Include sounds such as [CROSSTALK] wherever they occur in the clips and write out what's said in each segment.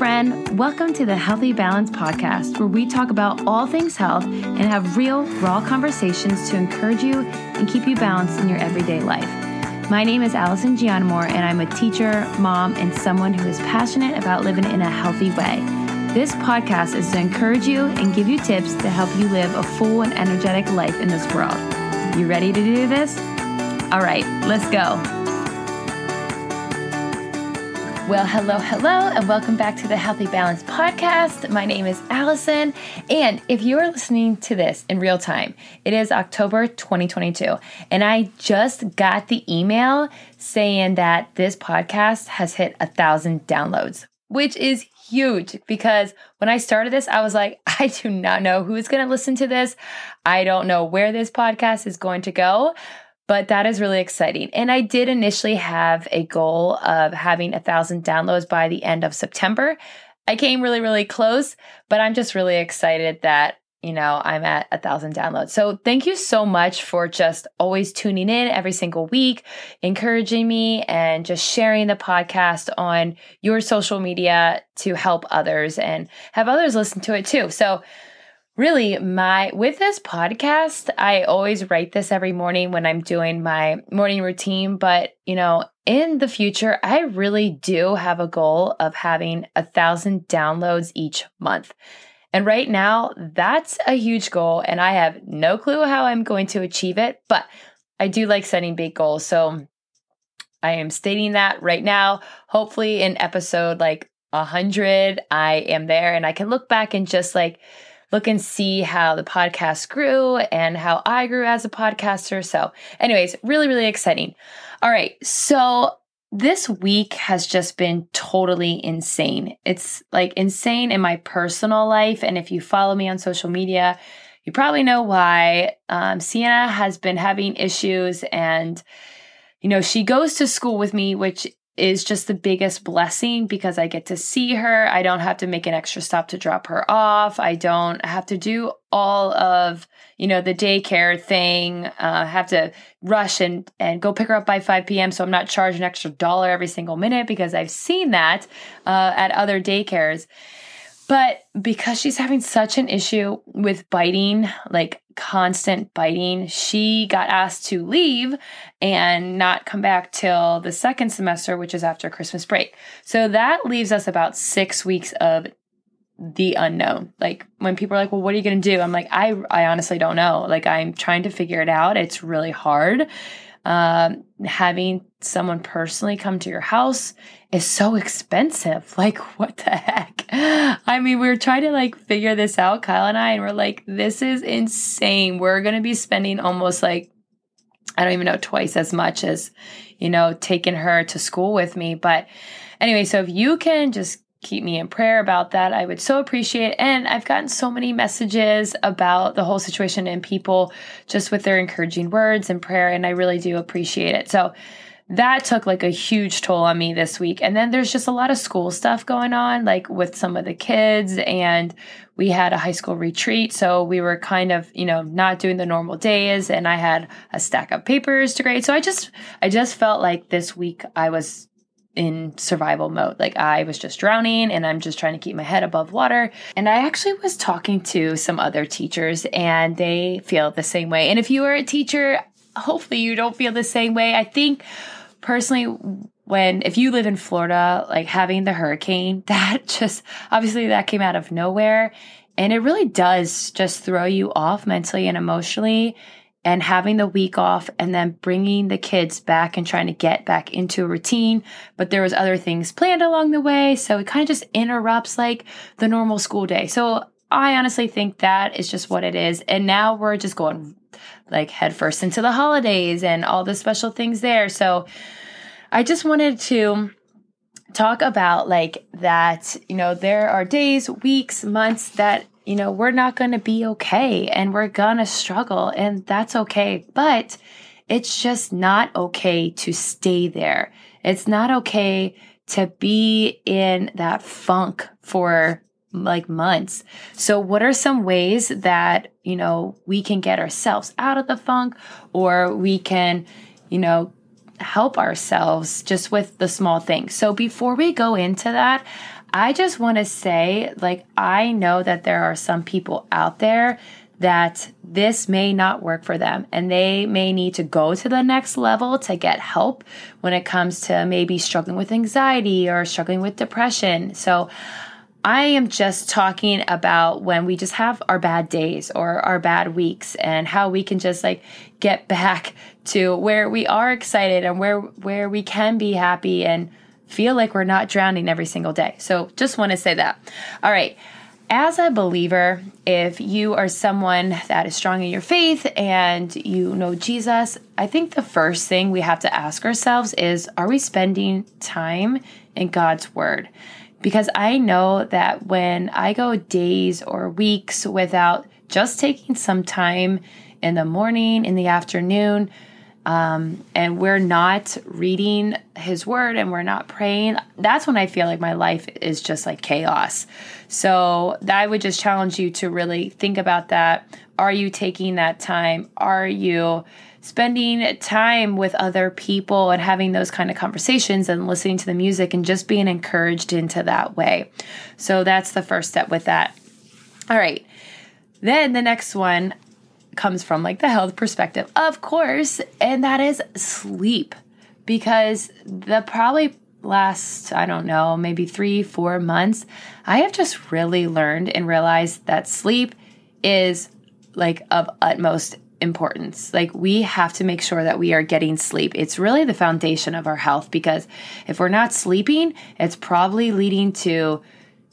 friend. Welcome to the Healthy Balance Podcast, where we talk about all things health and have real, raw conversations to encourage you and keep you balanced in your everyday life. My name is Allison Gianamore, and I'm a teacher, mom, and someone who is passionate about living in a healthy way. This podcast is to encourage you and give you tips to help you live a full and energetic life in this world. You ready to do this? All right, let's go. Well, hello, hello, and welcome back to the Healthy Balance Podcast. My name is Allison, and if you are listening to this in real time, it is October 2022, and I just got the email saying that this podcast has hit a thousand downloads, which is huge because when I started this, I was like, [LAUGHS] I do not know who's going to listen to this. I don't know where this podcast is going to go but that is really exciting. And I did initially have a goal of having a thousand downloads by the end of September. I came really, really close, but I'm just really excited that you know I'm at a thousand downloads. So thank you so much for just always tuning in every single week, encouraging me, and just sharing the podcast on your social media to help others and have others listen to it too. So really my with this podcast i always write this every morning when i'm doing my morning routine but you know in the future i really do have a goal of having a thousand downloads each month. And right now that's a huge goal and i have no clue how i'm going to achieve it but i do like setting big goals so i am stating that right now. Hopefully in episode like 100 i am there and i can look back and just like look and see how the podcast grew and how I grew as a podcaster. So, anyways, really, really exciting. All right. So, this week has just been totally insane. It's like insane in my personal life. And if you follow me on social media, you probably know why. Um, Sienna has been having issues and you know, she goes to school with me, which is just the biggest blessing because I get to see her. I don't have to make an extra stop to drop her off. I don't have to do all of, you know, the daycare thing. Uh, have to rush and, and go pick her up by 5 p.m. So I'm not charged an extra dollar every single minute because I've seen that uh, at other daycares. But because she's having such an issue with biting, like constant biting, she got asked to leave and not come back till the second semester, which is after Christmas break. So that leaves us about six weeks of the unknown. Like when people are like, "Well, what are you going to do?" I'm like, "I I honestly don't know. Like I'm trying to figure it out. It's really hard." Um, having someone personally come to your house is so expensive. [LAUGHS] Like, what the heck? I mean, we are trying to like figure this out, Kyle and I, and we're like, this is insane. We're going to be spending almost like, I don't even know, twice as much as, you know, taking her to school with me. But anyway, so if you can just keep me in prayer about that. I would so appreciate. And I've gotten so many messages about the whole situation and people just with their encouraging words and prayer. And I really do appreciate it. So that took like a huge toll on me this week. And then there's just a lot of school stuff going on, like with some of the kids. And we had a high school retreat. So we were kind of, you know, not doing the normal days. And I had a stack of papers to grade. So I just, I just felt like this week I was in survival mode. Like I was just drowning and I'm just trying to keep my head above water. And I actually was talking to some other teachers and they feel the same way. And if you are a teacher, hopefully you don't feel the same way. I think personally, when if you live in Florida, like having the hurricane, [LAUGHS] that just obviously that came out of nowhere. And it really does just throw you off mentally and emotionally and having the week off and then bringing the kids back and trying to get back into a routine. But there was other things planned along the way. So it kind of just interrupts like the normal school day. So i honestly think that is just what it is. And now we're just going like headfirst into the holidays and all the special things there. So i just wanted to talk about like that you know there are days weeks months that you know, we're not going to be okay and we're going to struggle and that's okay. But it's just not okay to stay there. It's not okay to be in that funk for like months. So what are some ways that, you know, we can get ourselves out of the funk or we can, you know, help ourselves just with the small things. So before we go into that, I just want to say, like, I know that there are some people out there that this may not work for them and they may need to go to the next level to get help when it comes to maybe struggling with anxiety or struggling with depression. So, I am just talking about when we just have our bad days or our bad weeks and how we can just like get [LAUGHS] back to where we are excited and where where we can be happy and feel like we're not drowning every single day. So just want to say that. All right. As a believer, if you are someone that is strong in your faith and you know Jesus, I think the first thing we have to ask ourselves is are we spending time in God's word? Because I know that when I go days or weeks without just taking some time in the morning, in the afternoon, um, and we're not reading his word and we're not praying, that's when I feel like my life is just like chaos. So I would just challenge you to really think about that. Are you taking that time? Are you spending time with other people and having those kind of conversations and listening to the music and just being encouraged into that way? So that's the first step with that. All right. Then the next one, comes from like the health perspective, of course, and that is sleep. Because the probably last, I don't know, maybe three, four months, I have just really learned and realized that sleep is like of utmost importance. Like we have to make sure that we are getting sleep. It's really the foundation of our health because if we're not sleeping, it's probably leading to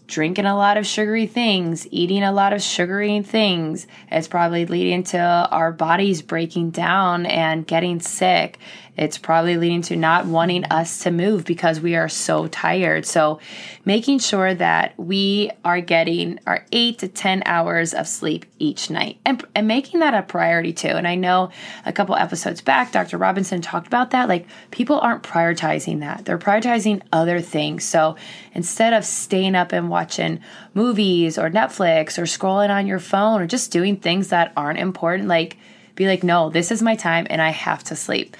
drinking a lot of sugary things, eating a lot of sugary things. It's probably leading to our bodies breaking down and getting sick. It's probably leading to not wanting us to move because we are so tired. So, making sure that we are getting our eight to 10 hours of sleep each night and, and making that a priority too. And I know a couple episodes back, Dr. Robinson talked about that. Like, people aren't prioritizing that, they're prioritizing other things. So, instead of staying up and watching movies or Netflix or scrolling on your phone or just doing things that aren't important, like, be like, no, this is my time and I have to sleep.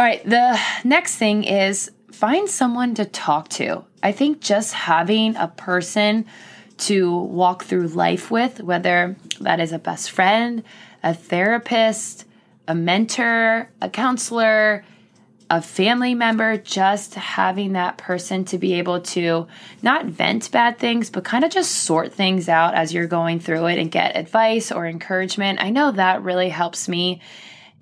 All right, the next thing is find someone to talk to. I think just having a person to walk through life with, whether that is a best friend, a therapist, a mentor, a counselor, a family member, just having that person to be able to not vent bad things, but kind of just sort things out as you're going through it and get advice or encouragement. I know that really helps me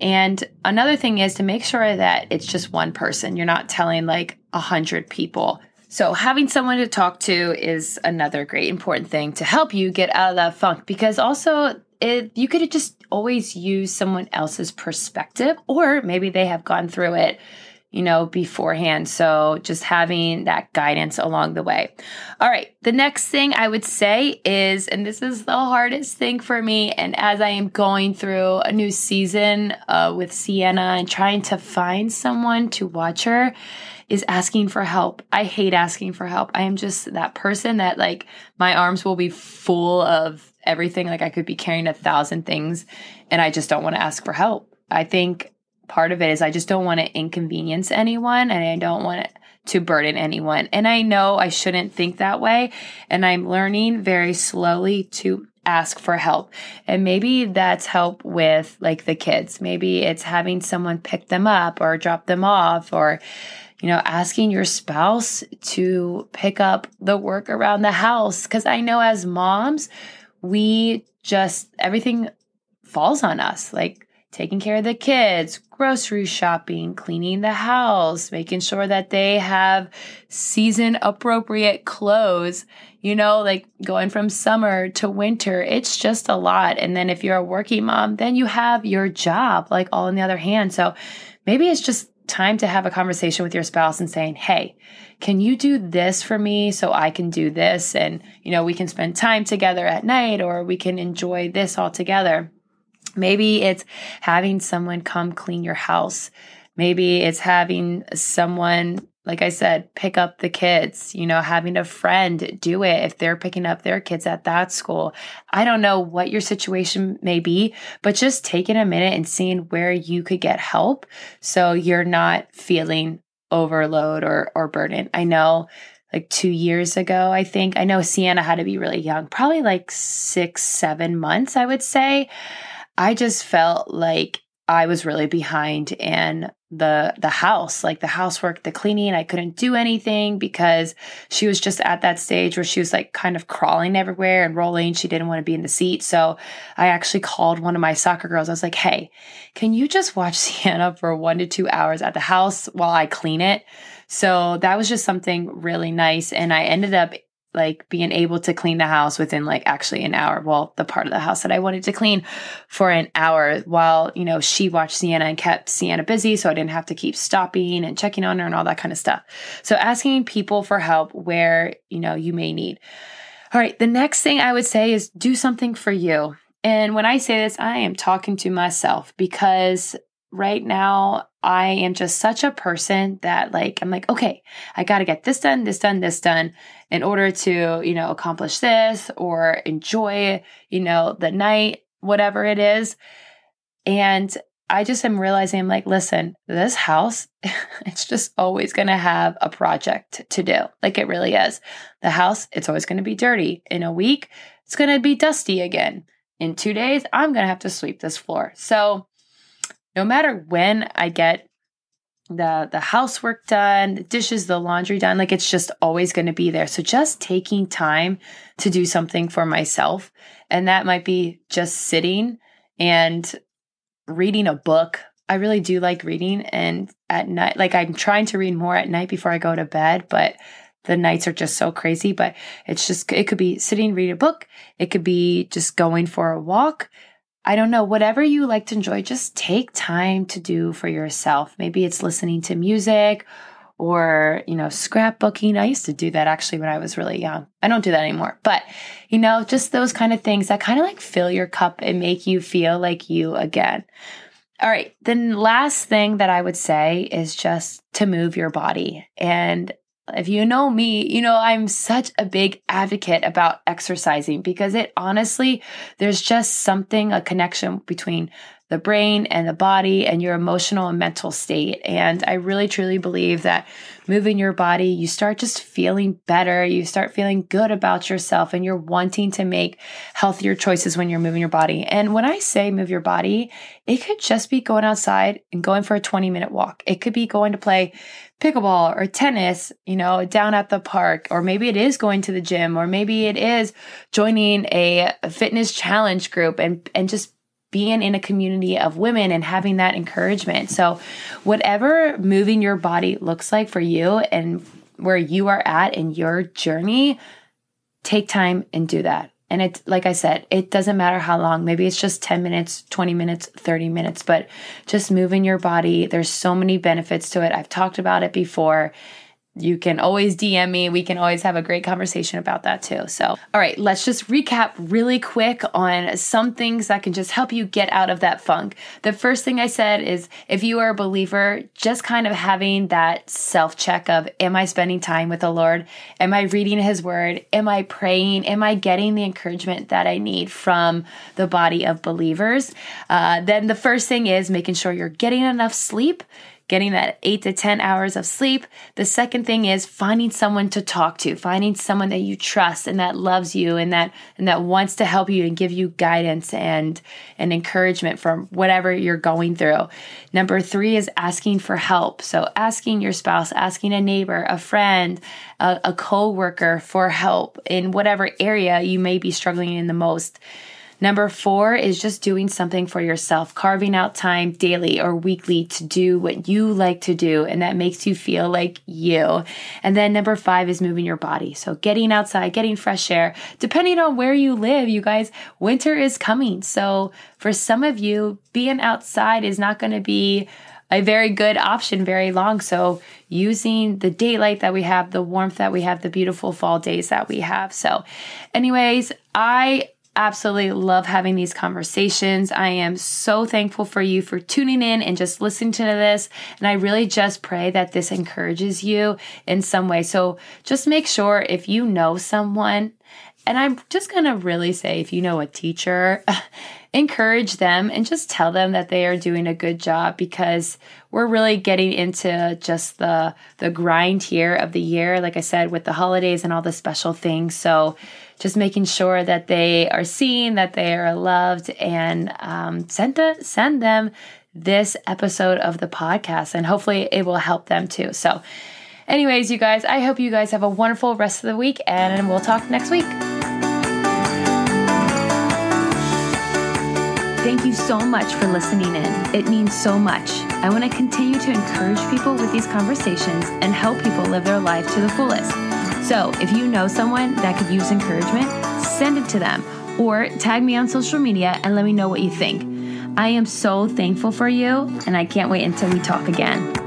and another thing is to make sure that it's just one person. You're not telling like a hundred people. So having someone to talk to is another great important thing to help you get out of that funk because also it, you could just always use someone else's perspective or maybe they have gone through it you know, beforehand. So just having that guidance along the way. All right. The next thing I would say is, and this is the hardest thing for me, and as I am going through a new season uh, with Sienna and trying to find someone to watch her, is asking for help. I hate asking for help. I am just that person that like my arms will be full of everything. Like I could be carrying a thousand things and I just don't want to ask for help. I think part of it is I just don't want to inconvenience anyone and I don't want to burden anyone. And I know I shouldn't think that way. And I'm learning very slowly to ask for help. And maybe that's help with like the kids. Maybe it's having someone pick them up or drop them off or you know, asking your spouse to pick up the work around the house. Cause I know as moms, we just, everything falls on us. Like taking care of the kids, grocery shopping, cleaning the house, making sure that they have season appropriate clothes, you know, like going from summer to winter. It's just a lot. And then if you're a working mom, then you have your job, like all in the other hand. So maybe it's just time to have a conversation with your spouse and saying, Hey, can you do this for me so I can do this? And, you know, we can spend time together at night or we can enjoy this all together. Maybe it's having someone come clean your house. Maybe it's having someone, like I said, pick up the kids, you know, having a friend do it if they're picking up their kids at that school. I don't know what your situation may be, but just taking a minute and seeing where you could get help so you're not feeling overload or or burden. I know like two years ago, I think. I know Sienna had to be really young, probably like six, seven months, I would say. I just felt like I was really behind in the the house like the housework the cleaning. I couldn't do anything because she was just at that stage where she was like kind of crawling everywhere and rolling. She didn't want to be in the seat. So i actually called one of my soccer girls. I was like hey can you just watch [LAUGHS] sienna for one to two hours at the house while i clean it? So that was just something really nice. And i ended up like being able to clean the house within like actually an hour. Well, the part of the house that I wanted to clean for an hour while, you know, she watched Sienna and kept Sienna busy. So I didn't have to keep stopping and checking on her and all that kind of stuff. So asking people for help where, you know, you may need. All right. The next thing I would say is do something for you. And when I say this, I am talking to myself because right now I am just such a person that like I'm like, okay, I got to get this done, this done, this done in order to, you know, accomplish this or enjoy, you know, the night, whatever it is. And I just am realizing I'm like, listen, this house, [LAUGHS] it's just always going to have a project to do. Like it really is. The house, it's always going to be dirty. In a week, it's going to be dusty again. In two days, I'm going to have to sweep this floor. So no matter when I get the the housework done, the dishes, the laundry done, like it's just always going to be there. So just taking time to do something for myself and that might be just sitting and reading a book. I really do like reading and at night like I'm trying to read more at night before I go to bed, but the nights are just so crazy, but it's just it could be sitting reading a book, it could be just going for a walk, I don't know, whatever you like to enjoy, just take time to do for yourself. Maybe it's listening to music or, you know, scrapbooking. I used to do that actually when I was really young. I don't do that anymore, but, you know, just those kind of things that kind of like fill your cup and make you feel like you again. All right. Then last thing that I would say is just to move your body. And if you know me, you know I'm such a big advocate about exercising because it honestly, there's just something, a connection between the brain and the body and your emotional and mental state. And I really truly believe that moving your body, you start just feeling better. You start feeling good about yourself and you're wanting to make healthier choices when you're moving your body. And when I say move your body, it could just be going outside and going for a 20 minute walk. It could be going to play pickleball or tennis, you know, down at the park, or maybe it is going to the gym, or maybe it is joining a, fitness challenge group and, and just being in a community of women and having that encouragement. So, whatever moving your body looks like for you and where you are at in your journey, take time and do that. And it's like I said, it doesn't matter how long. Maybe it's just 10 minutes, 20 minutes, 30 minutes, but just moving your body. There's so many benefits to it. I've talked about it before you can always DM me. We can always have a great conversation about that too. So, all right, let's just recap really quick on some things that can just help you get out of that funk. The first thing I said is if you are a believer, just kind of having that self check of, am I spending time with the Lord? Am I reading His Word? Am I praying? Am I getting the encouragement that I need from the body of believers? Uh, then the first thing is making sure you're getting enough sleep getting that eight to 10 hours of sleep. The second thing is finding someone to talk to, finding someone that you trust and that loves you and that, and that wants to help you and give you guidance and, and encouragement from whatever you're going through. Number three is asking for help. So asking your spouse, asking a neighbor, a friend, a, a co-worker for help in whatever area you may be struggling in the most. Number four is just doing something for yourself, carving out time daily or weekly to do what you like to do and that makes you feel like you. And then number five is moving your body. So getting outside, getting fresh air. Depending on where you live, you guys, winter is coming. So for some of you, being outside is not going to be a very good option very long. So, using the daylight that we have, the warmth that we have, the beautiful fall days that we have. So, anyways, I absolutely love having these conversations. I am so thankful for you for tuning in and just listening to this. And I really just pray that this encourages you in some way. So just make sure if you know someone, and I'm just going to really say if you know a teacher, [LAUGHS] encourage them and just tell them that they are doing a good job because we're really getting into just the the grind here of the year like i said with the holidays and all the special things. So just making sure that they are seen that they are loved and um, send, a, send them this episode of the podcast and hopefully it will help them too. So anyways you guys i hope you guys have a wonderful rest of the week and we'll talk next week Thank you so much for listening in. It means so much. I want to continue to encourage people with these conversations and help people live their life to the fullest. So, if you know someone that could use encouragement, send it to them or tag me on social media and let me know what you think. I am so thankful for you, and I can't wait until we talk again.